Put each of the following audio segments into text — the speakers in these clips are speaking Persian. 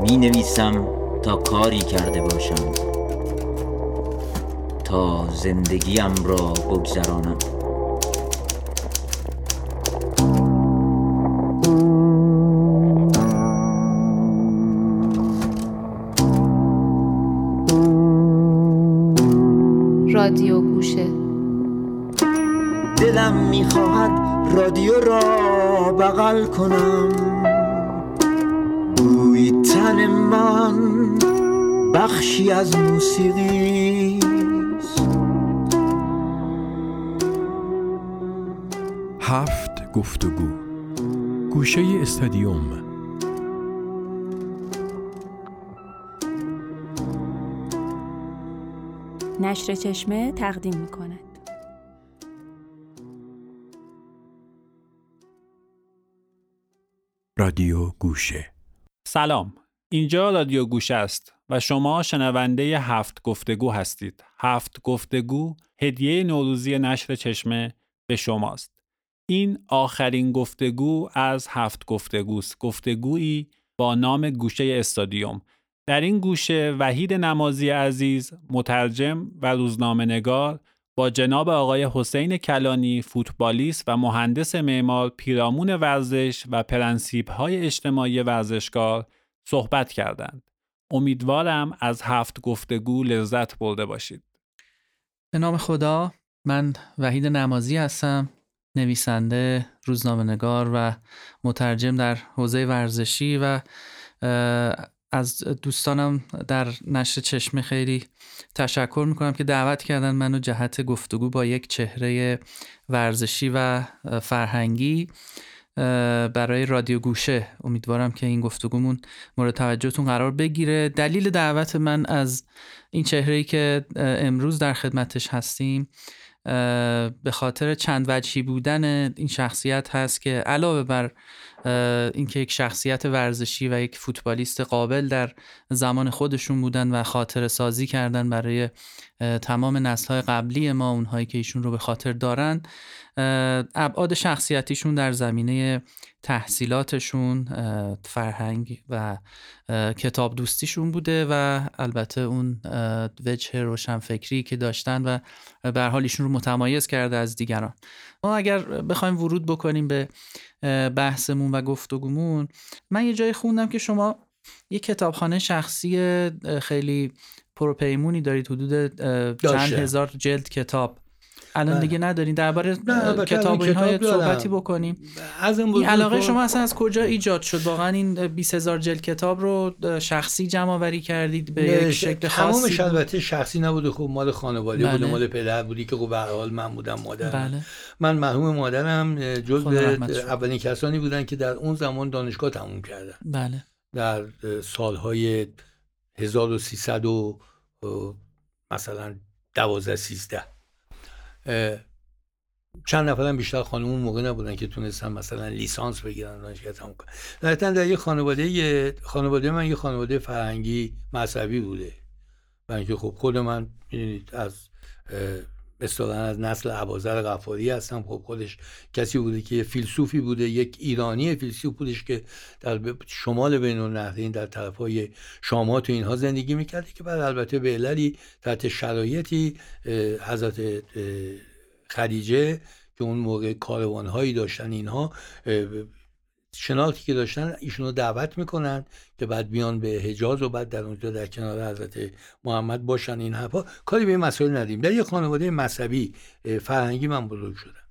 می نویسم تا کاری کرده باشم تا زندگیم را بگذرانم. رادیو گوشه دلم می‌خواهد رادیو را بغل کنم. بوی تن من بخشی از موسیقی هفت گفتگو. گوشه استادیوم. نشر چشمه تقدیم می کند. رادیو گوشه. سلام. اینجا رادیو گوشه است و شما شنونده هفت گفتگو هستید. هفت گفتگو هدیه نوروزی نشر چشمه به شماست. این آخرین گفتگو از هفت گفتگوست گفتگویی با نام گوشه استادیوم. در این گوشه وحید نمازی عزیز مترجم و روزنامه نگار با جناب آقای حسین کلانی فوتبالیست و مهندس معمار پیرامون ورزش و پرنسیب های اجتماعی ورزشکار صحبت کردند. امیدوارم از هفت گفتگو لذت برده باشید. به نام خدا من وحید نمازی هستم نویسنده روزنامه نگار و مترجم در حوزه ورزشی و از دوستانم در نشر چشمه خیلی تشکر می‌کنم که دعوت کردن منو جهت گفتگو با یک چهره ورزشی و فرهنگی برای رادیو گوشه. امیدوارم که این گفتگومون مورد توجهتون قرار بگیره. دلیل دعوت من از این چهره که امروز در خدمتش هستیم به خاطر چند وجهی بودن این شخصیت هست که علاوه بر اینکه یک شخصیت ورزشی و یک فوتبالیست قابل در زمان خودشون بودن و خاطر سازی کردن برای تمام نسل های قبلی ما اونهایی که ایشون رو به خاطر دارن ابعاد شخصیتیشون در زمینه تحصیلاتشون فرهنگ و کتاب دوستیشون بوده و البته اون وجه روشنفکری که داشتن و به حال ایشون رو متمایز کرده از دیگران. ما اگر بخوایم ورود بکنیم به بحثمون و گفتگومون. من یه جای خوندم که شما یه کتابخانه شخصی خیلی پروپیمونی دارید حدود چند هزار جلد کتاب. الان دیگه ندارین. درباره کتاب اینها صحبتی بکنیم. از این علاقه شما اصلا از کجا ایجاد شد؟ واقعا این 20 هزار جلد کتاب رو شخصی جمع آوری کردید به یک شکل خاصی؟ تمامش البته شخصی نبوده. خب مال خانواده بله. بوده مال پدر بودی که خب به حال من بودم مادر بله. من مرحوم مادرم جزء اولین کسانی بودن که در اون زمان دانشگاه تموم کردن. بله. در سالهای 1300 و مثلا 12 13 چند نفرم بیشتر خانم اون موقع نبودن که تونستن مثلا لیسانس بگیرن دانشگاه تموم کنن. در یه خانواده خانواده من یه خانواده فرهنگی مذهبی بوده. و اینکه خب خود من از اصطلاحا از نسل عبازر غفاری هستم خب خودش کسی بوده که فیلسوفی بوده یک ایرانی فیلسوف بودش که در شمال بین النهرین در طرف های شامات و اینها زندگی می‌کرده که بعد البته به عللی تحت شرایطی حضرت خدیجه که اون موقع کاروان هایی داشتن اینها شناختی که داشتن ایشون رو دعوت می‌کنن که بعد بیان به حجاز و بعد در اونجا در کنار حضرت محمد باشن این حرفا. کاری به این مسائل ندیم در یه خانواده مذهبی فرهنگی من بزرگ شدم.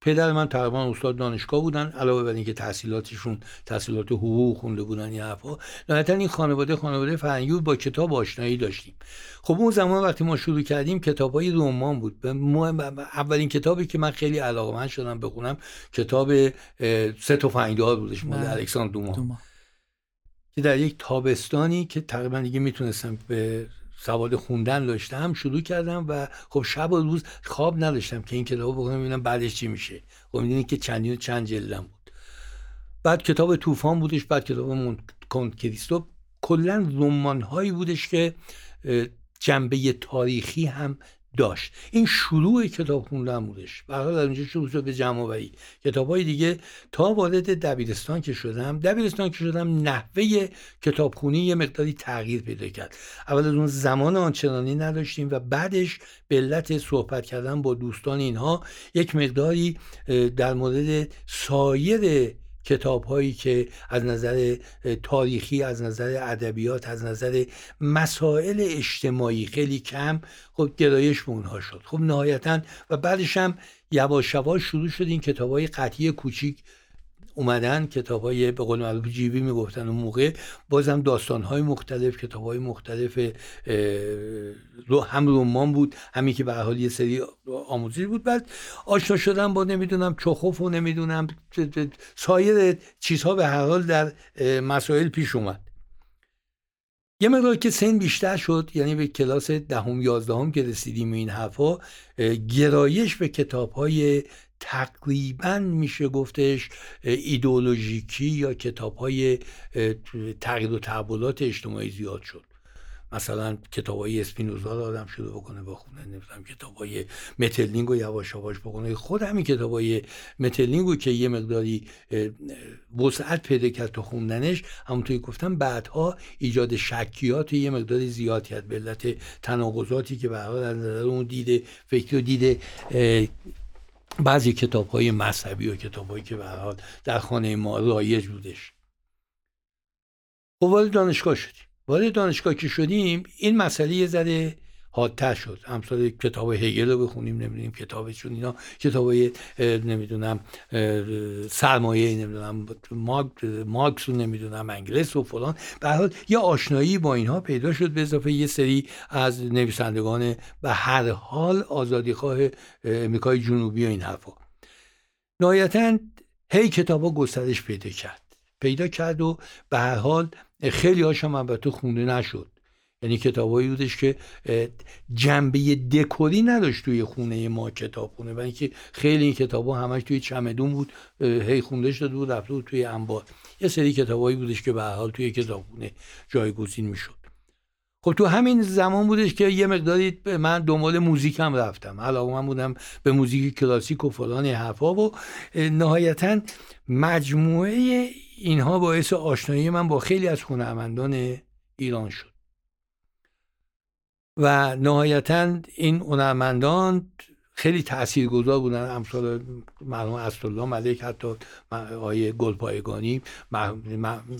پدر من تقریبا استاد دانشگاه بودن علاوه بر اینکه تحصیلاتشون تحصیلات حقوق خونده بودن این حرفا. نهایتا این خانواده خانواده فرهنگی بود با کتاب آشنایی داشتیم. خب اون زمان وقتی ما شروع کردیم کتابای رمان بود. اولین کتابی که من خیلی علاقمند شدم بخونم کتاب سه تفنگدار بودش مال بله. الکساندر دوما. که در یک تابستانی که تقریبا دیگه می‌تونستم به سواد خوندن داشتم شروع کردم و خب شب و روز خواب نداشتم که این کتاب بخونم ببینم بعدش چی میشه. خب می‌دونید که چندین چند جلدم بود. بعد کتاب طوفان بودش بعد کتاب مونت کریستو. کلا رمان هایی بودش که جنبه تاریخی هم داشت. این شروع کتاب خوندن بودش. به حال اونجا شروع شد به جمع آوری. کتاب های دیگه تا وارد دبیرستان که شدم دبیرستان که شدم نحوه کتابخونی یه مقداری تغییر پیدا کرد. اول از اون زمان آنچنانی نداشتیم و بعدش به علت صحبت کردن با دوستان اینها یک مقداری در مورد سایر کتاب هایی که از نظر تاریخی از نظر ادبیات از نظر مسائل اجتماعی خیلی کم خب گرایش به اونها شد. خب نهایتا و بعدش هم یواش شروع شد این کتاب های قطعی کوچیک اومدن کتاب های به قول معروف جیبی می‌گفتن اون موقع. بازم داستان های مختلف کتاب های مختلف رو هم رومان بود همین که به حال یه سری آموزی بود. بعد آشنا شدم با نمی‌دونم چخوف و نمی‌دونم سایر چیزها به هر حال در مسائل پیش اومد. یه مقدار که سن بیشتر شد یعنی به کلاس دهم یازدهم که رسیدیم این حرفا گرایش به کتاب های تقریبا میشه گفتش ایدئولوژیکی یا کتاب های تغییر و تحولات اجتماعی زیاد شد. مثلا کتاب های اسپینوزا رو آدم شروع بکنه بخونه نمی‌دونم کتاب های متلینگ رو یواش یواش بکنه. خود همین کتاب های متلینگ که یه مقداری وسعت پیدا کرد تو خوندنش همونطوری گفتم بعدها ایجاد شکیات یه مقداری زیاد کرد. به علت تناقضاتی که به از نظر اون دیده فکری و دیده بعضی کتاب های مذهبی و کتاب هایی که به حال در خانه ما رایج بودش. خب وارد دانشگاه شدیم. وارد دانشگاه که شدیم این مسئله یه ذره حادتر شد. همسال کتاب هگل رو بخونیم نمی‌دونیم کتابشون اینا کتاب نمی‌دونم سرمایه نمی‌دونم مارکس رو نمی‌دونم انگلس و فلان. به حال یه آشنایی با اینها پیدا شد به اضافه یه سری از نویسندگان به هر حال آزادیخواه امریکای جنوبی و این حرفا. نهایتا هی کتابا گسترش پیدا کرد. پیدا کرد و به هر حال خیلی هاشم البته خونده نشد. یعنی کتابایی بودش که جنبه دکوری نداشت توی خونه ما کتاب خونه. و اینکه خیلی این کتاب همش توی چمدون بود هی خونده شده بود رفته بود توی انبار. یه سری کتابایی بودش که به حال توی کتابخونه جایگزین می‌شد. خب تو همین زمان بودش که یه مقداری من دنبال موزیک هم رفتم. علاقه من بودم به موزیک کلاسیک و فلان حرفا و نهایتا مجموعه اینها باعث آشنایی من با خیلی از هنرمندان ایران شد. و نهایتا این هنرمندان خیلی تاثیرگذار بودن. امثال مرحوم اسدالله ملک حتی آقای گلپایگانی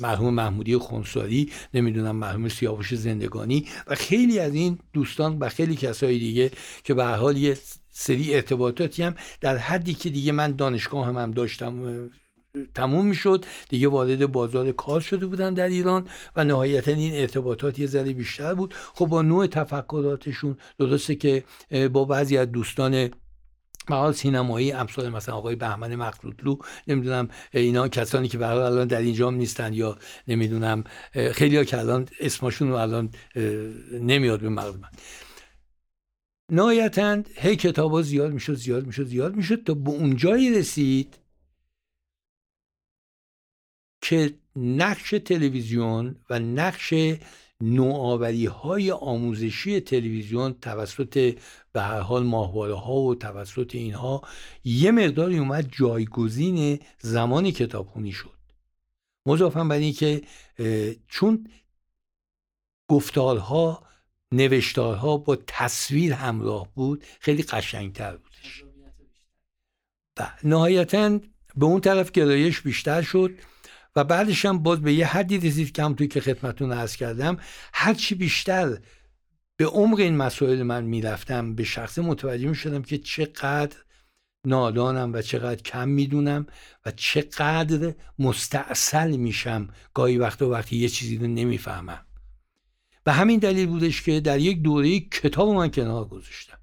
مرحوم محمودی خونساری نمی‌دونم مرحوم سیاوش زندگانی و خیلی از این دوستان و خیلی کسای دیگه که به حال یه سری ارتباطاتی هم در حدی که دیگه من دانشگاه هم, هم داشتم تموم می‌شد. دیگه وارد بازار کار شده بودن در ایران و نهایتا این ارتباطات یه ذره بیشتر بود. خب با نوع تفکراتشون درسته که با بعضی از دوستان محال سینمایی امثال مثلا آقای بهمن مقصودلو نمی‌دونم اینا کسانی که برای الان در اینجا نیستن یا نمی‌دونم خیلی ها که الان اسمشون رو الان نمیاد به مغز من. نهایتا هی کتاب ها زیاد می‌شد زیاد می‌شد زیاد می‌شد تا به اونجایی رسید که نقش تلویزیون و نقش نوآوری های آموزشی تلویزیون توسط به هر حال ماهواره ها و توسط اینها یه مقداری اومد جایگزین زمان کتابخونی شد. مضافا بر اینکه چون گفتارها نوشتارها با تصویر همراه بود خیلی قشنگتر بودش و نهایتا به اون طرف گرایش بیشتر شد. و بعدش هم باز به یه حدی رسید که توی که خدمتون عرض کردم هرچی بیشتر به عمق این مسائل من می‌رفتم به شخص متوجه می شدم که چقدر نادانم و چقدر کم می‌دونم و چقدر مستاصل میشم. گاهی وقت و وقتی یه چیزی رو نمی‌فهمم. و همین دلیل بودش که در یک دوره کتاب من کنار گذاشتم.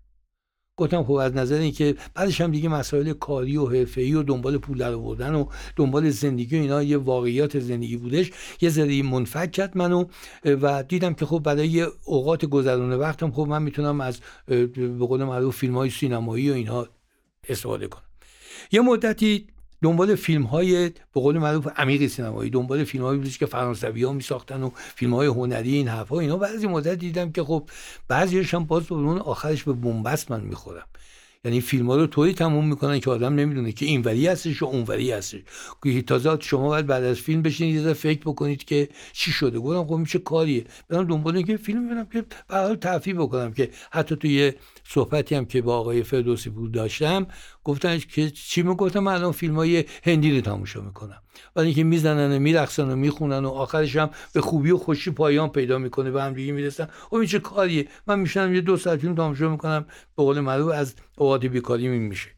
گفتم خب از نظر اینکه بعدش هم دیگه مسائل کاری و حرفه‌ای و دنبال پول در آوردن و دنبال زندگی و اینا یه واقعیات زندگی بودش یه ذره منفک کرد منو و دیدم که خب برای اوقات گذران وقتم خب من می‌تونم از به قول معروف فیلم های سینمایی و اینها استفاده کنم. یه مدتی دنبال فیلم های به قول معروف عمیق سینمایی دنبال فیلم هایی بودش که فرانسوی ها می ساختن و فیلم های هنری این حرفا اینا بعضی مدت دیدم که خب بعضیش هم باز به اون آخرش به بنبست من می‌خورم. یعنی فیلم ها رو طوری تموم می‌کنن که آدم نمی‌دونه که اینوری هستش و اونوری هستش. تازه شما باید بعد از فیلم بشینید یه فکر بکنید که چی شده. گفتم خب میشه کاریه؟ برم دنبال اینکه فیلم ببینم که به حال بکنم که حتی توی صحبتی هم که با آقای فردوسی بود داشتم گفتن که چی می‌گفتم؟ من الان فیلم های هندی رو تماشا می‌کنم. ولی اینکه می‌زنن و میرقصن و می‌خونن و آخرش هم به خوبی و خوشی پایان پیدا می‌کنه به هم دیگه می‌رسن. خب این چه کاریه؟ من میشنم یه دو ساعت فیلم تماشا می‌کنم به قول معروف از اوقات بیکاری می میشه.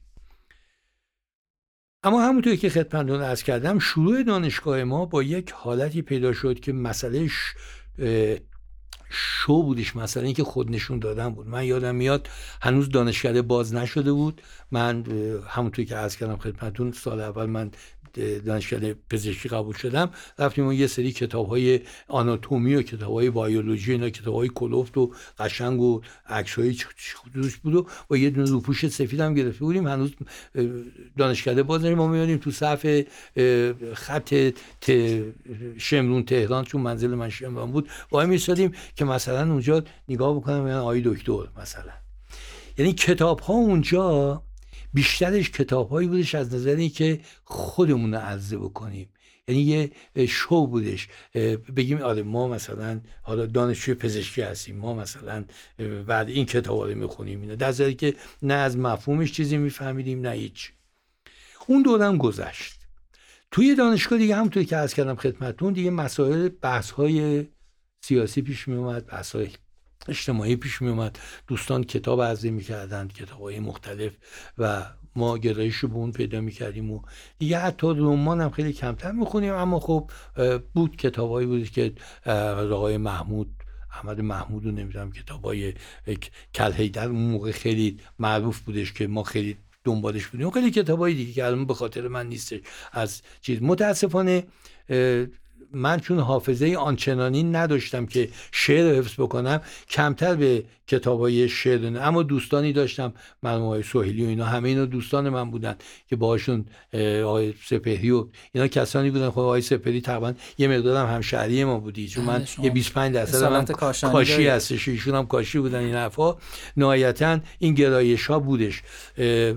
اما همونطور که خدمتتون از کردم شروع دانشگاه ما با یک حالتی پیدا شد که مسئله شو بودش مثلا اینکه خود نشون دادن بود. من یادم میاد هنوز دانشکده باز نشده بود. من همونطور که عرض کردم خدمتتون سال اول من دانشکده پزشکی قبول شدم. رفتیم یه سری کتاب های آناتومی و کتاب های بایولوژی اینا کتاب های کلوفت و قشنگ و عکس های دوش بود و با یه دونه روپوش سفید هم گرفته بودیم. هنوز دانشکده باز ما میادیم تو صف خط شمرون تهران چون منزل من شمرون بود. وای میستادیم که مثلا اونجا نگاه بکنم یعنی آی دکتر مثلا. یعنی کتاب ها اونجا بیشترش کتابهایی بودش از نظری که خودمون رو عرضه بکنیم. یعنی یه شو بودش. بگیم آره ما مثلا حالا دانشجوی پزشکی هستیم ما مثلا بعد این کتاب رو می‌خونیم اینه در که نه از مفهومش چیزی میفهمیدیم نه هیچ. اون دورم گذشت. توی دانشگاه دیگه همونطور که از کردم خدمتون دیگه مسائل بحث های سیاسی پیش می اومد بحث های اجتماعی پیش می اومد. دوستان کتاب عرضه می‌کردند کتاب های مختلف و ما گرایش رو به اون پیدا می‌کردیم و دیگه حتی رمان هم خیلی کمتر می‌خونیم اما خب بود کتابایی بود که آقای محمود احمد محمود رو نمی‌دونم کتاب های کلهیدر اون موقع خیلی معروف بودش که ما خیلی دنبالش بودیم. خیلی کتاب دیگه که الان به خاطر من نیستش. از چیز متاسفانه من چون حافظه آنچنانی نداشتم که شعر حفظ بکنم کمتر به کتاب های شعر اما دوستانی داشتم مرموم های سوهیلی و اینا همه اینا دوستان من بودن که باشون آقای سپهری و اینا کسانی بودن. خب آقای سپهری تقریبا یه مقدار هم همشهری ما بودی. چون من یه 25 درصد هم کاشی هستش. ایشون هم کاشی بودن این حرفا. نهایتا این گرایش ها بودش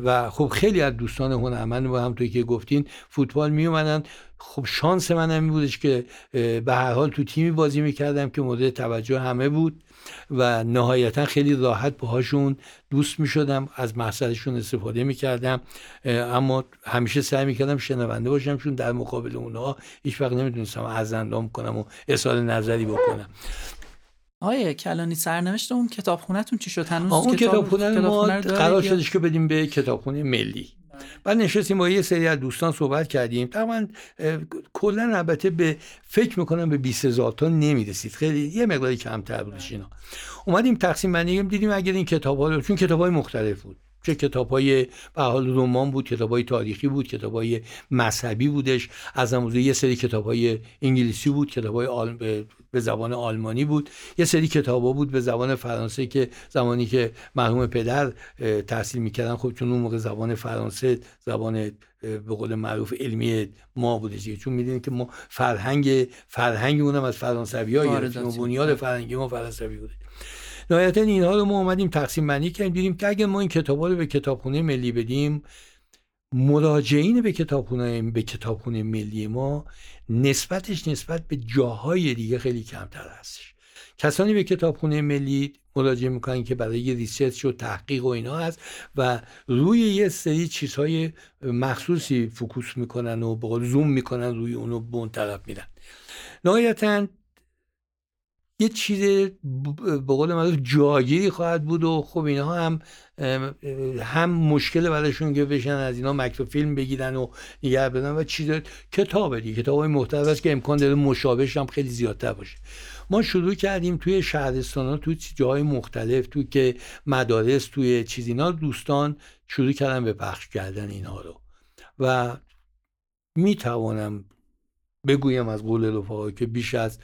و خب خیلی از دوستان هنرمند و هم توی که گفتین فوتبال می اومدن خب شانس من هم بودش که به هر حال تو تیمی بازی می‌کردم که مورد توجه همه بود. و نهایتا خیلی راحت باهاشون دوست می‌شدم از محصلشون استفاده می‌کردم. اما همیشه سعی می‌کردم شنونده باشم چون در مقابل اونها هیچ وقت نمی‌تونستم از اندام کنم و اظهار نظری بکنم. آیه کلانی سرنوشت اون کتابخونهتون چی شد؟ هنوز اون کتابخونه ما قرار شدش که بدیم به کتابخونه ملی. بعد نشستیم با یه سری از دوستان صحبت کردیم. طبعا کلا البته به فکر می‌کنم به 20 هزار تا نمی‌رسید. خیلی یه مقداری کمتر بودش اینا. اومدیم تقسیم بندی دیدیم اگر این کتاب ها چون کتاب های مختلف بود. چه کتاب های به حال رمان بود کتاب های تاریخی بود کتاب های مذهبی بودش. از موضوع یه سری کتاب های انگلیسی بود کتاب های آل... به زبان آلمانی بود. یه سری کتاب ها بود به زبان فرانسه که زمانی که مرحوم پدر تحصیل می‌کردن خب چون اون موقع زبان فرانسه زبان به قول معروف علمی ما بوده چون می‌دونید که ما فرهنگ فرهنگ اونم از فرانسوی ها بنیاد فرهنگی ما فرانسوی بوده. نهایتا اینها رو ما اومدیم تقسیم بندی کردیم دیدیم که اگر ما این کتابا رو به کتابخونه ملی بدیم مراجعین به کتابخونه به کتابخونه ملی ما نسبتش نسبت به جاهای دیگه خیلی کمتر هستش. کسانی به کتابخونه ملی مراجعه می‌کنن که برای ریسرچ و تحقیق و اینا هست و روی یه سری چیزهای مخصوصی فکوس می‌کنن و به زوم می‌کنن روی اونو به اون طرف میرن. نهایتا یه چیز به قول معروف جاگیری خواهد بود و خب اینها هم هم مشکل براشون که بشن از اینا مکتوب فیلم بگیرن و نگه بدن و چیز کتاب دیگه. کتاب های محتوی است که امکان داره مشابهش هم خیلی زیادتر باشه. ما شروع کردیم توی شهرستان ها توی جاهای مختلف توی که مدارس توی چیز اینا دوستان شروع کردن به پخش کردن اینها رو. و می توانم بگویم از قول رفاقا که بیش از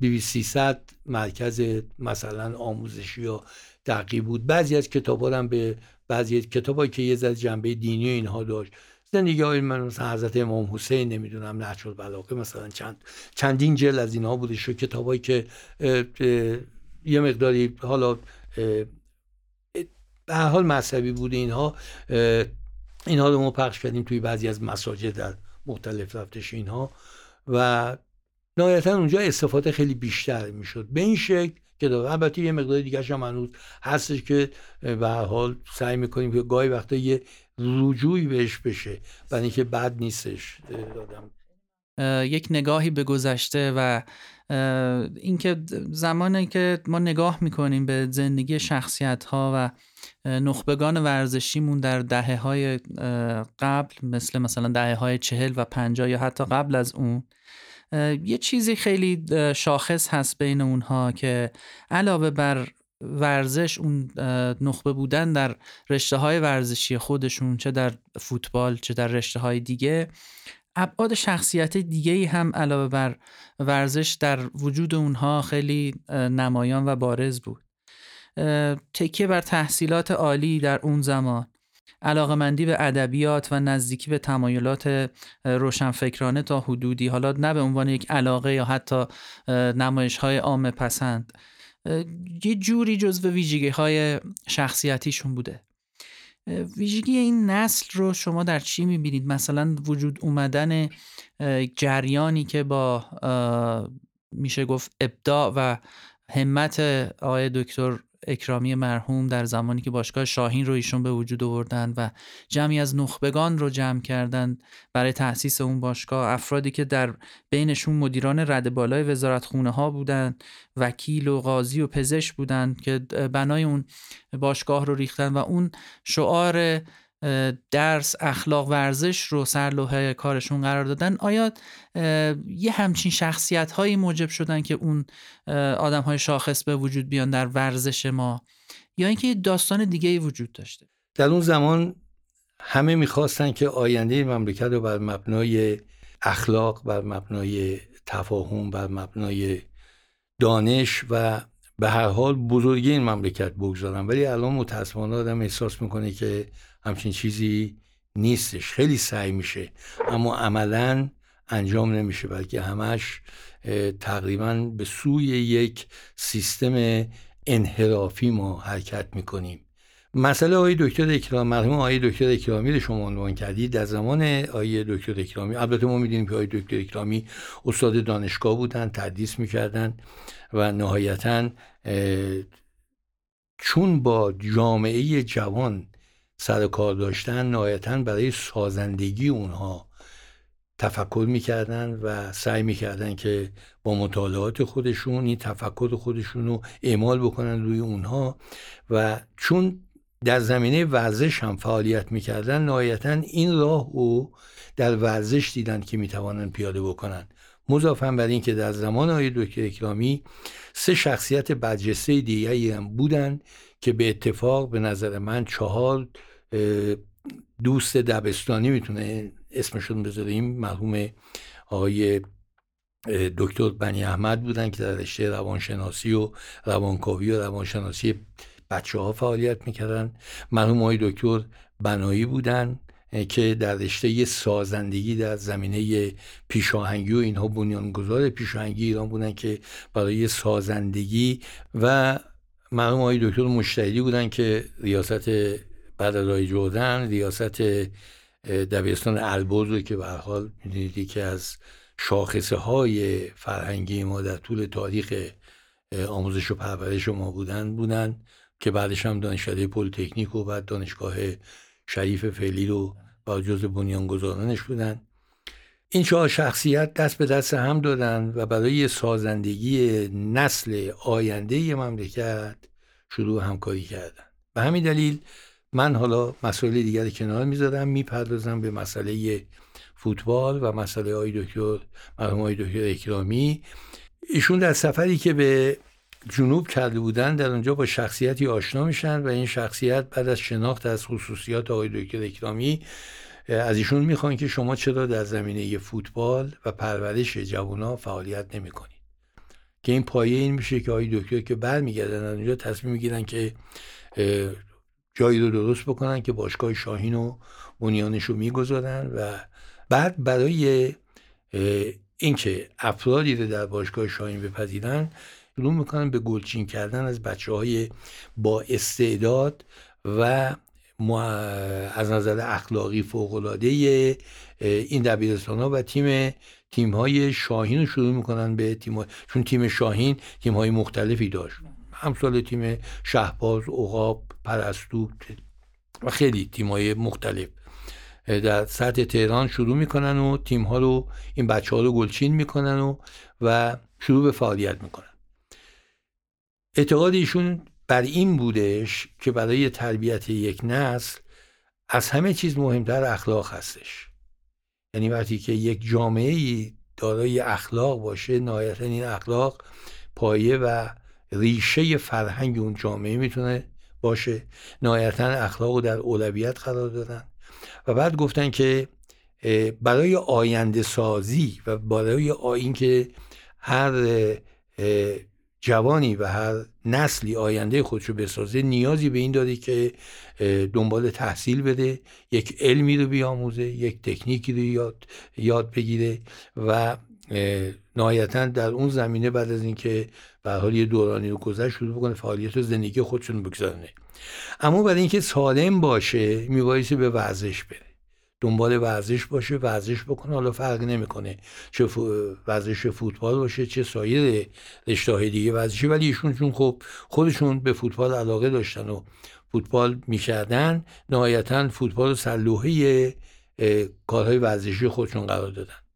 بی 300 مرکز مثلا آموزشی یا تحقیق بود. بعضی از کتاب هم به بعضی کتابایی که یه ذره جنبه دینی و اینها داشت. زندگی های من مثلا حضرت امام حسین نمی‌دونم نهج البلاغه مثلا چند چندین جل از اینها بوده. شو کتابایی که یه مقداری حالا به حال مذهبی بوده اینها. اینها رو ما پخش کردیم توی بعضی از مساجد در مختلف رفتش اینها. و نهایتا اونجا استفاده خیلی بیشتر می‌شد. به این شکل که داره البته یه مقدار دیگه هم هنوز هستش که به حال سعی می‌کنیم که گاهی وقتا یه رجوعی بهش بشه. برای اینکه بد نیستش دادم یک نگاهی به گذشته و اینکه زمانی که ما نگاه می‌کنیم به زندگی شخصیت ها و نخبگان ورزشیمون در دهه های قبل مثل مثلا دهه های چهل و پنجاه یا حتی قبل از اون یه چیزی خیلی شاخص هست بین اونها که علاوه بر ورزش اون نخبه بودن در رشته های ورزشی خودشون چه در فوتبال چه در رشته های دیگه ابعاد شخصیت دیگه ای هم علاوه بر ورزش در وجود اونها خیلی نمایان و بارز بود. تکیه بر تحصیلات عالی در اون زمان. علاقمندی به ادبیات و نزدیکی به تمایلات روشنفکرانه تا حدودی حالا نه به عنوان یک علاقه یا حتی نمایش های عام پسند. یه جوری جزو ویژگی های شخصیتیشون بوده. ویژگی این نسل رو شما در چی می‌بینید؟ مثلا وجود اومدن جریانی که با میشه گفت ابداع و همت آقای دکتر اکرامی مرحوم در زمانی که باشگاه شاهین رو ایشون به وجود آوردن و جمعی از نخبگان رو جمع کردند برای تأسیس اون باشگاه افرادی که در بینشون مدیران رد بالای وزارت خونه ها بودن وکیل و قاضی و پزشک بودند که بنای اون باشگاه رو ریختن و اون شعار درس اخلاق ورزش رو سرلوحه کارشون قرار دادن. آیا یه همچین شخصیت هایی موجب شدن که اون آدم های شاخص به وجود بیان در ورزش ما؟ یا اینکه داستان دیگه ای وجود داشته؟ در اون زمان همه می‌خواستن که آینده مملکت رو بر مبنای اخلاق بر مبنای تفاهم بر مبنای دانش و به هر حال بزرگی این مملکت بگذارن. ولی الان متاسفانه آدم احساس می‌کنه که همچین چیزی نیستش. خیلی سعی میشه اما عملا انجام نمیشه بلکه همش تقریبا به سوی یک سیستم انحرافی ما حرکت می‌کنیم. مسئله آقای دکتر اکرام مرحوم آقای دکتر اکرامی رو شما عنوان کردید. در زمان آقای دکتر اکرامی البته ما می‌دونیم که آقای دکتر اکرامی استاد دانشگاه بودن تدریس می‌کردن و نهایتا چون با جامعه جوان سر کار داشتن نهایتا برای سازندگی اونها تفکر می‌کردن و سعی می‌کردن که با مطالعات خودشون این تفکر خودشون رو اعمال بکنن روی اونها و چون در زمینه ورزش هم فعالیت می‌کردن نهایتا این راه رو در ورزش دیدن که می‌توانن پیاده بکنن. مضافن بر این که در زمان های دکتر اکرامی سه شخصیت برجسته دیگری هم بودن که به اتفاق به نظر من چهار دوست دبستانی می‌تونه اسمشون بذاریم مرحوم آقای دکتر بنی احمد بودن که در رشته روانشناسی و روانکاوی و روانشناسی بچه ها فعالیت می‌کردن. مرحوم آقای دکتر بنایی بودن که در رشته سازندگی در زمینه پیشاهنگی و اینها بنیانگذار پیشاهنگی ایران بودن که برای سازندگی و مرحوم آقای دکتر مشتهدی بودن که ریاست بعد از آقای جردن ریاست دبیرستان البرز که به حال می‌دونید که از شاخصه های فرهنگی ما در طول تاریخ آموزش و پرورش ما بودن بودن که بعدش هم دانشکده پلیتکنیک و بعد دانشگاه شریف فعلی رو با جز بنیانگذارانش بودن. این چهار شخصیت دست به دست هم دادن و برای سازندگی نسل آینده مملکت شروع همکاری کردن. به همین دلیل من حالا مسائل دیگر کنار می‌ذارم می‌پردازم به مسئله فوتبال و مسئله های دکتر مرحوم های دکتر اکرامی. ایشون در سفری که به جنوب کرده بودن در اونجا با شخصیتی آشنا میشن و این شخصیت بعد از شناخت از خصوصیات آقای دکتر اکرامی از ایشون می‌خوان که شما چرا در زمینه فوتبال و پرورش جوانها فعالیت نمی‌کنید. که این پایه این میشه که آقای دکتر که برمیگردن از اونجا تصمیم می‌گیرن که جایی رو درست بکنن که باشگاه شاهین رو بنیانش رو می‌گذارن و بعد برای اینکه افرادی رو در باشگاه شاهین بپذیرن شروع می‌کنن به گلچین کردن از بچه های با استعداد و از نظر اخلاقی فوقلاده این دبیرستان ها و تیم تیم های شاهین رو شروع می‌کنن به تیم چون تیم شاهین تیم های مختلفی داشت. همسال تیم شهباز، اقاب، پرستو و خیلی تیم های مختلف. در سطح تهران شروع می‌کنن و تیم ها رو این بچه ها رو گلچین می‌کنن و و شروع به فعالیت می‌کنن. اعتقاد ایشون بر این بودش که برای تربیت یک نسل از همه چیز مهمتر اخلاق هستش. یعنی وقتی که یک جامعه دارای اخلاق باشه نهایتا این اخلاق پایه و ریشه فرهنگ اون جامعه می‌تونه باشه. نهایتا اخلاق رو در اولویت قرار دادن. و بعد گفتن که برای آینده سازی و برای اینکه هر جوانی و هر نسلی آینده خودشو بسازه نیازی به این داره که دنبال تحصیل بده یک علمی رو بیاموزه یک تکنیکی رو یاد, یاد بگیره و نهایتا در اون زمینه بعد از اینکه به حال یه دورانی رو گذشت شروع بکنه فعالیت و زندگی خودشون بگذارنه اما برای اینکه سالم باشه میبایستی به ورزش بره. دنبال ورزش باشه ورزش بکنه حالا فرقی نمی‌کنه چه ورزش فوتبال باشه چه سایر رشته دیگه ورزشی. ولی ایشون چون خب خودشون به فوتبال علاقه داشتن و فوتبال می‌کردن نهایتا فوتبال سلوحه کارهای ورزشی خودشون قرار دادن.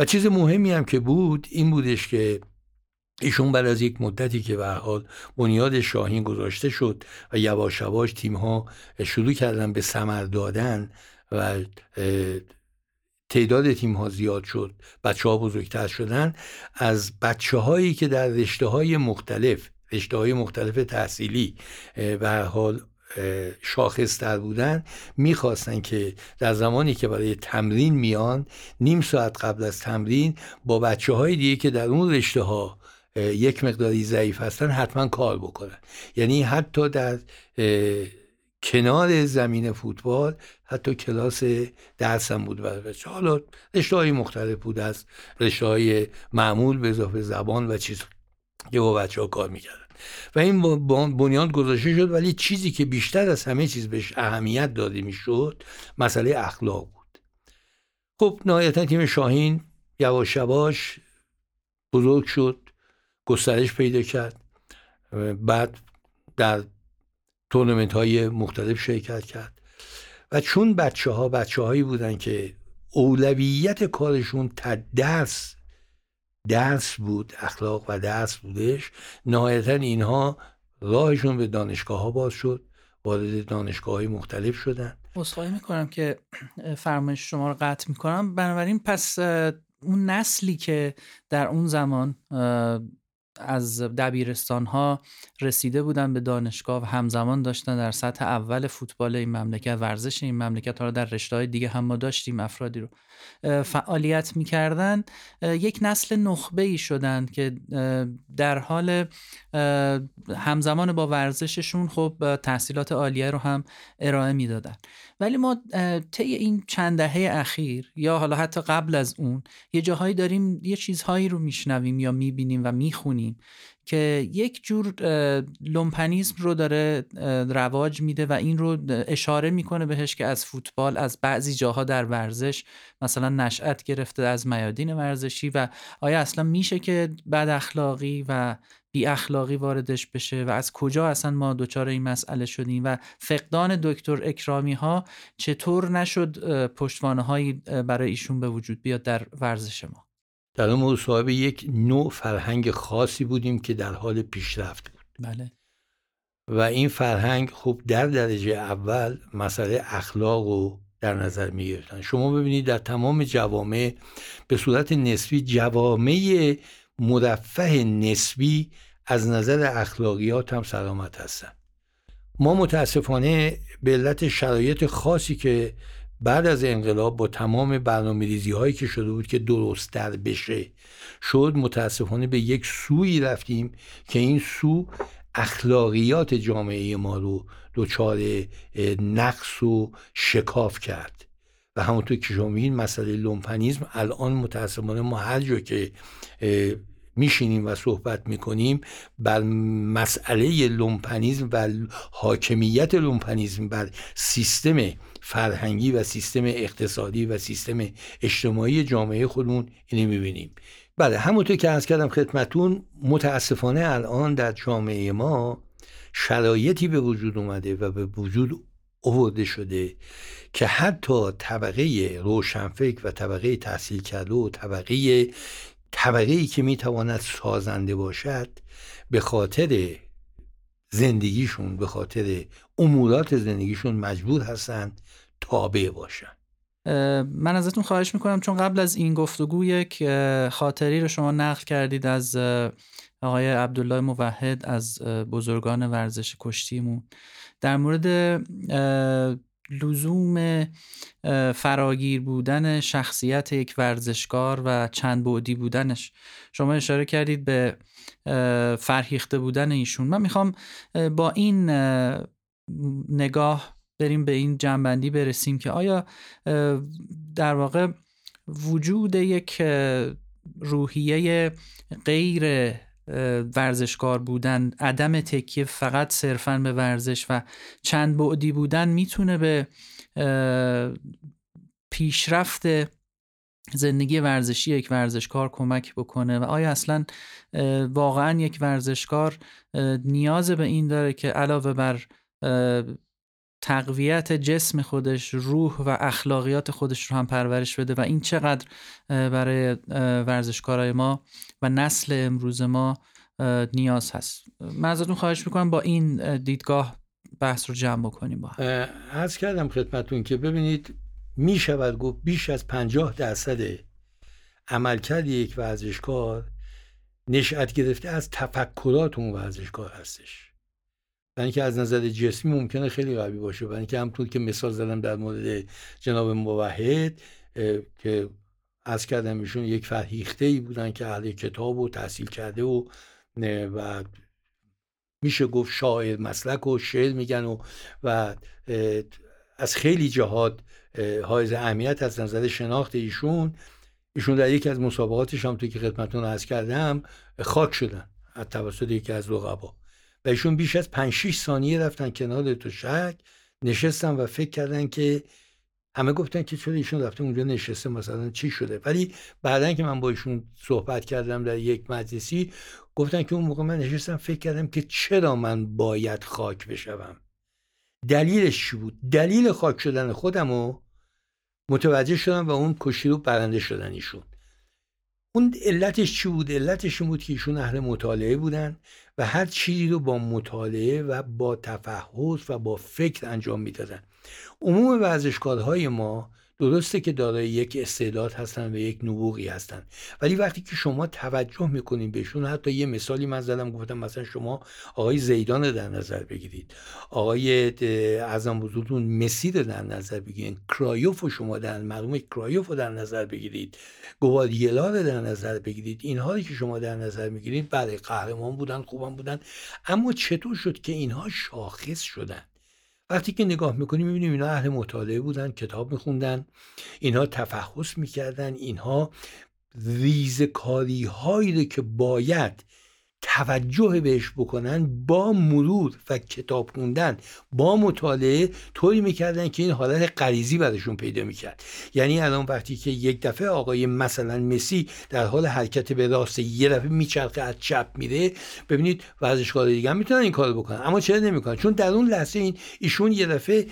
و چیز مهمی هم که بود این بودش که ایشون بعد از یک مدتی که به حال بنیاد شاهین گذاشته شد و یواش یواش تیم ها شروع کردن به ثمر دادن و تعداد تیم ها زیاد شد بچه ها بزرگتر شدن از بچه هایی که در رشته های مختلف رشته های مختلف تحصیلی به حال شاخصتر بودن می‌خواستن که در زمانی که برای تمرین میان نیم ساعت قبل از تمرین با بچه های دیگه که در اون رشته ها یک مقداری ضعیف هستن حتما کار بکنن. یعنی حتی در کنار زمین فوتبال حتی کلاس درسم بود برای بچه حالا رشته های مختلف بود از رشته های معمول به اضافه زبان و چیز که با بچه ها کار می‌کردن. و این بنیاد گذاشته شد ولی چیزی که بیشتر از همه چیز بهش اهمیت داده می‌شد مسئله اخلاق بود. خب نهایتا تیم شاهین یواش یواش بزرگ شد گسترش پیدا کرد بعد در تورنمنت های مختلف شرکت کرد. و چون بچه ها بچه هایی بودن که اولویت کارشون درس درس بود اخلاق و درس بودش. نهایتا اینها راهشون به دانشگاه ها باز شد وارد دانشگاه های مختلف شدن. اصخایی می‌کنم که فرمایش شما رو قطع می‌کنم. بنابراین پس اون نسلی که در اون زمان از دبیرستان ها رسیده بودن به دانشگاه و همزمان داشتن در سطح اول فوتبال این مملکت ورزش این مملکت ها در رشته های دیگه هم ما داشتیم افرادی رو. فعالیت می‌کردن یک نسل نخبه ای شدن که در حال همزمان با ورزششون خب تحصیلات عالیه رو هم ارائه می‌دادن. ولی ما طی این چند دهه اخیر یا حالا حتی قبل از اون یه جاهایی داریم یه چیزهایی رو میشنویم یا می‌بینیم و می‌خونیم که یک جور لومپنیزم رو داره رواج میده و این رو اشاره می‌کنه بهش که از فوتبال از بعضی جاها در ورزش مثلا نشأت گرفته از میادین ورزشی و آیا اصلا میشه که بد اخلاقی و بی اخلاقی واردش بشه و از کجا اصلا ما دچار این مسئله شدیم و فقدان دکتر اکرامی ها چطور نشد پشتوانه هایی برای ایشون به وجود بیاد در ورزش ما؟ در اون یک نوع فرهنگ خاصی بودیم که در حال پیشرفت بود. بله. و این فرهنگ خوب در درجه اول مسئله اخلاق رو در نظر می گرفتن شما ببینید در تمام جوامع به صورت نسبی جوامع مرفه نسبی از نظر اخلاقیات هم سلامت هستن. ما متاسفانه به علت شرایط خاصی که بعد از انقلاب با تمام برنامه ریزی هایی که شده بود که درستتر بشه شد متاسفانه به یک سوی رفتیم که این سو اخلاقیات جامعه ما رو دچار نقص و شکاف کرد. و همونطور که شما این مسئله لومپنیزم الان متاسفانه ما هر جا که میشینیم و صحبت می‌کنیم بر مسئله لومپنیزم و حاکمیت لومپنیزم بر سیستم فرهنگی و سیستم اقتصادی و سیستم اجتماعی جامعه خودمون اینو می‌بینیم. بله همونطور که عرض کردم خدمتون متاسفانه الان در جامعه ما شرایطی به وجود اومده و به وجود آورده شده که حتی طبقه روشنفکر و طبقه تحصیل کرده و طبقه طبقه ای که می‌تواند سازنده باشد به خاطر زندگیشون به خاطر امورات زندگیشون مجبور هستند تابع باشن. من ازتون خواهش می‌کنم چون قبل از این گفتگو یک خاطری رو شما نقل کردید از آقای عبدالله موحد از بزرگان ورزش کشتیمون. در مورد لزوم فراگیر بودن شخصیت یک ورزشکار و چند بعدی بودنش شما اشاره کردید به فرهیخته بودن ایشون. من می‌خوام با این نگاه بریم به این جنبندی برسیم که آیا در واقع وجود یک روحیه غیر ورزشکار بودن عدم تکیه فقط صرفا به ورزش و چند بعدی بودن می‌تونه به پیشرفت زندگی ورزشی یک ورزشکار کمک بکنه و آیا اصلا واقعا یک ورزشکار نیاز به این داره که علاوه بر تقویت جسم خودش روح و اخلاقیات خودش رو هم پرورش بده و این چقدر برای ورزشکارای ما و نسل امروز ما نیاز هست. من ازتون خواهش می‌کنم با این دیدگاه بحث رو جمع بکنیم با از کردم خدمتون که ببینید می شود گفت بیش از پنجاه درصد عملکرد یک ورزشکار نشأت گرفته از تفکرات اون ورزشکار هستش. برای اینکه از نظر جسمی ممکنه خیلی قوی باشه. برای اینکه همطور که مثال زدم در مورد جناب موحد که از کردم ایشون یک فرهیخته ای بودن که اهل کتاب و تحصیل کرده و و میشه گفت شاعر مسلک و شعر میگن و و از خیلی جهات حائز اهمیت از نظر شناخت ایشون. ایشون در یکی از مسابقاتش هم توی که خدمتون از کردم خاک شدن از توسط یکی از رقبا. و ایشون بیش از 5 6 ثانیه رفتن کنار تو شک نشستن و فکر کردن که همه گفتن که چرا ایشون رفته اونجا نشسته مثلا چی شده. ولی بعدا که من با ایشون صحبت کردم در یک مجلسی گفتن که اون موقع من نشستم فکر کردم که چرا من باید خاک بشوم. دلیلش چی بود؟ دلیل خاک شدن خودم رو متوجه شدم و اون کشی رو برنده شدن ایشون. اون علتش چی بود؟ علتش این بود که ایشون اهل مطالعه بودن و هر چیزی رو با مطالعه و با تفحص و با فکر انجام می‌دادن. عموم ورزشکارهای ما درسته که دارای یک استعداد هستن و یک نبوغی هستن. ولی وقتی که شما توجه می‌کنین بهشون حتی یه مثالی من زدم گفتم مثلا شما آقای زیدان رو در نظر بگیرید. آقای اعظم بزرگتون مسی رو در نظر بگیرید. کرایوف و شما در مرحوم کرایوف رو در نظر بگیرید. گواردیولا رو در نظر بگیرید. اینها رو که شما در نظر می‌گیرید بله قهرمان بودن خوبان بودن اما چطور شد که اینها شاخص شدن؟ وقتی که نگاه می‌کنیم می‌بینیم اینا اهل مطالعه بودن کتاب میخوندن اینها تفحص می‌کردن اینها ریزکاری هایی که باید توجه بهش بکنن با مرور و کتاب خوندن با مطالعه طوری می‌کردن که این حالت غریزی برشون پیدا می‌کرد. یعنی الان وقتی که یک دفعه آقای مثلا مسی در حال حرکت به راست یه دفعه میچرخه از چپ میره ببینید ورزشکار دیگه می‌تونن این کارو بکنن. اما چرا نمی‌کنن؟ چون در اون لحظه این ایشون یه دفعه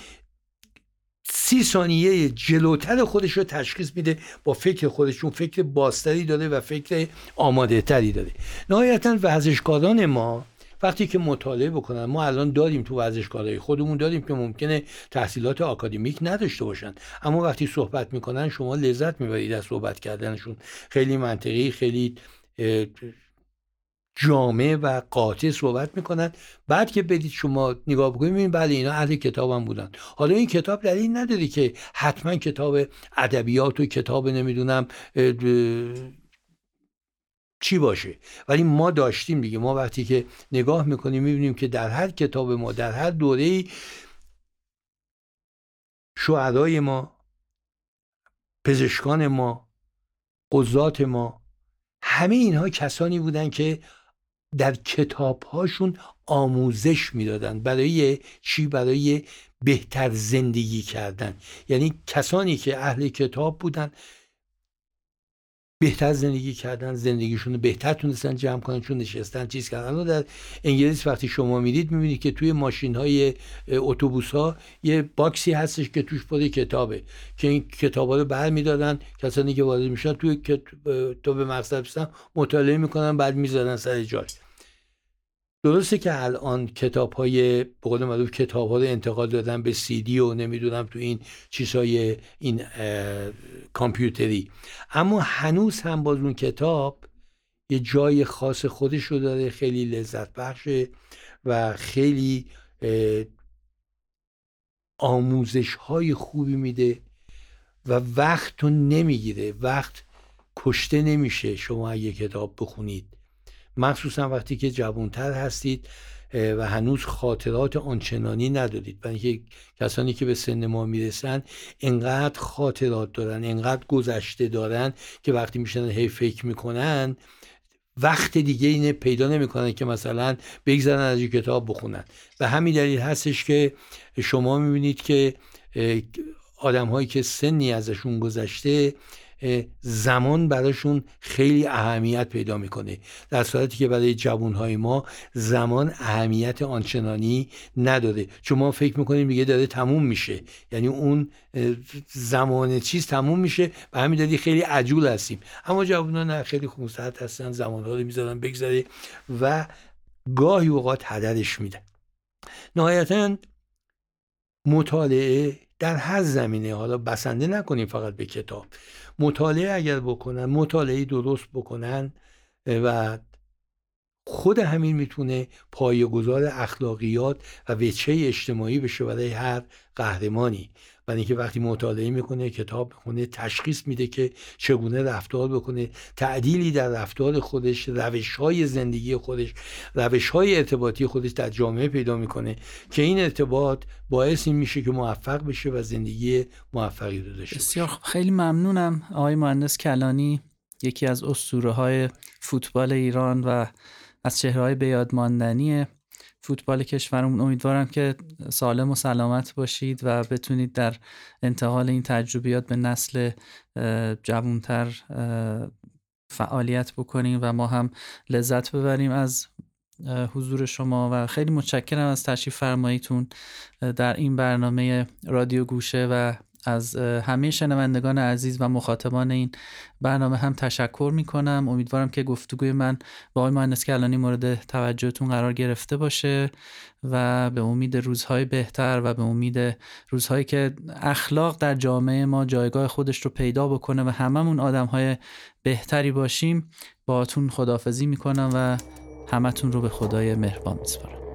سی ثانیه جلوتر خودش رو تشخیص میده با فکر خودشون فکر باستری داره و فکر آماده تری داره. نهایتا ورزشکاران ما وقتی که مطالعه بکنن ما الان داریم تو ورزشکارای خودمون داریم که ممکنه تحصیلات آکادمیک نداشته باشن. اما وقتی صحبت می‌کنن شما لذت می‌برید از صحبت کردنشون. خیلی منطقی خیلی جامع و قاطع صحبت می‌کنن. بعد که بدید شما نگاه بکنید می‌بینید بله اینا اهل کتاب هم بودن. حالا این کتاب دلیل نداری که حتما کتاب ادبیات و کتاب نمی‌دونم چی باشه. ولی ما داشتیم دیگه. ما وقتی که نگاه می‌کنیم می‌بینیم که در هر کتاب ما در هر دوره شعرای ما پزشکان ما قضات ما همه اینها کسانی بودن که در کتابهاشون آموزش می‌دادن برای چی؟ برای بهتر زندگی کردن. یعنی کسانی که اهل کتاب بودن بهتر زندگی کردن زندگیشون رو بهتر تونستن جمع کنن چون نشستن چیز کردن. در انگلیس وقتی شما میرید می‌بینید که توی ماشین های اتوبوس ها یه باکسی هستش که توش پر کتابه که این کتاب ها رو بر می‌دادن کسانی که وارد میشن توی تو به مقصد مطالعه می‌کنن بعد می‌ذارن سر جاش. درسته که الان کتاب های به قول معروف کتاب ها رو انتقال دادن به دی و نمی‌دونم تو این چیزهای این کامپیوتری. اما هنوز هم باز اون کتاب یه جای خاص خودش رو داره خیلی لذت بخشه و خیلی آموزش های خوبی میده و وقت رو نمی‌گیره. وقت کشته نمیشه شما اگه کتاب بخونید. مخصوصا وقتی که جوانتر هستید و هنوز خاطرات آنچنانی ندارید و اینکه کسانی که به سن ما می‌رسن انقدر خاطرات دارن انقدر گذشته دارن که وقتی میشن هی فکر می‌کنن وقت دیگه اینه پیدا نمی‌کنن که مثلا بگذارن از این کتاب بخونن. و همین دلیل هستش که شما می‌بینید که آدم هایی که سنی ازشون گذشته زمان براشون خیلی اهمیت پیدا می‌کنه. در صورتی که برای جوانهای ما زمان اهمیت آنچنانی نداره. چون ما فکر می‌کنیم دیگه داره تموم میشه. یعنی اون زمان چیز تموم میشه به همین دلیل خیلی عجول هستیم. اما جوانان نه خیلی خونسرد هستن زمانها رو می‌ذارن بگذاره و گاهی اوقات هدرش میده. نهایتا مطالعه در هر زمینه. حالا بسنده نکنیم فقط به کتاب. مطالعه اگر بکنن مطالعه درست بکنن و خود همین می‌تونه پایه‌گذار اخلاقیات و وچه اجتماعی بشه برای هر قهرمانی. برای اینکه وقتی مطالعه می‌کنه کتاب می‌خونه تشخیص میده که چگونه رفتار بکنه تعدیلی در رفتار خودش روش های زندگی خودش روش های ارتباطی خودش در جامعه پیدا می‌کنه که این ارتباط باعث این میشه که موفق بشه و زندگی موفقی رو داشته بسیار خیلی ممنونم آقای مهندس کلانی یکی از اسطوره های فوتبال ایران و از چهره های بیادماندنی فوتبال کشورمون امیدوارم که سالم و سلامت باشید و بتونید در انتقال این تجربیات به نسل جوانتر فعالیت بکنیم و ما هم لذت ببریم از حضور شما و خیلی متشکرم از تشریف فرماییتون در این برنامه رادیو گوشه و از همه شنوندگان عزیز و مخاطبان این برنامه هم تشکر می کنم امیدوارم که گفتگوی من با آقای مهندس کلانی مورد توجهتون قرار گرفته باشه و به امید روزهای بهتر و به امید روزهایی که اخلاق در جامعه ما جایگاه خودش رو پیدا بکنه و هممون آدمهای بهتری باشیم باتون خدافزی می‌کنم و همتون رو به خدای مهربان میسپارم.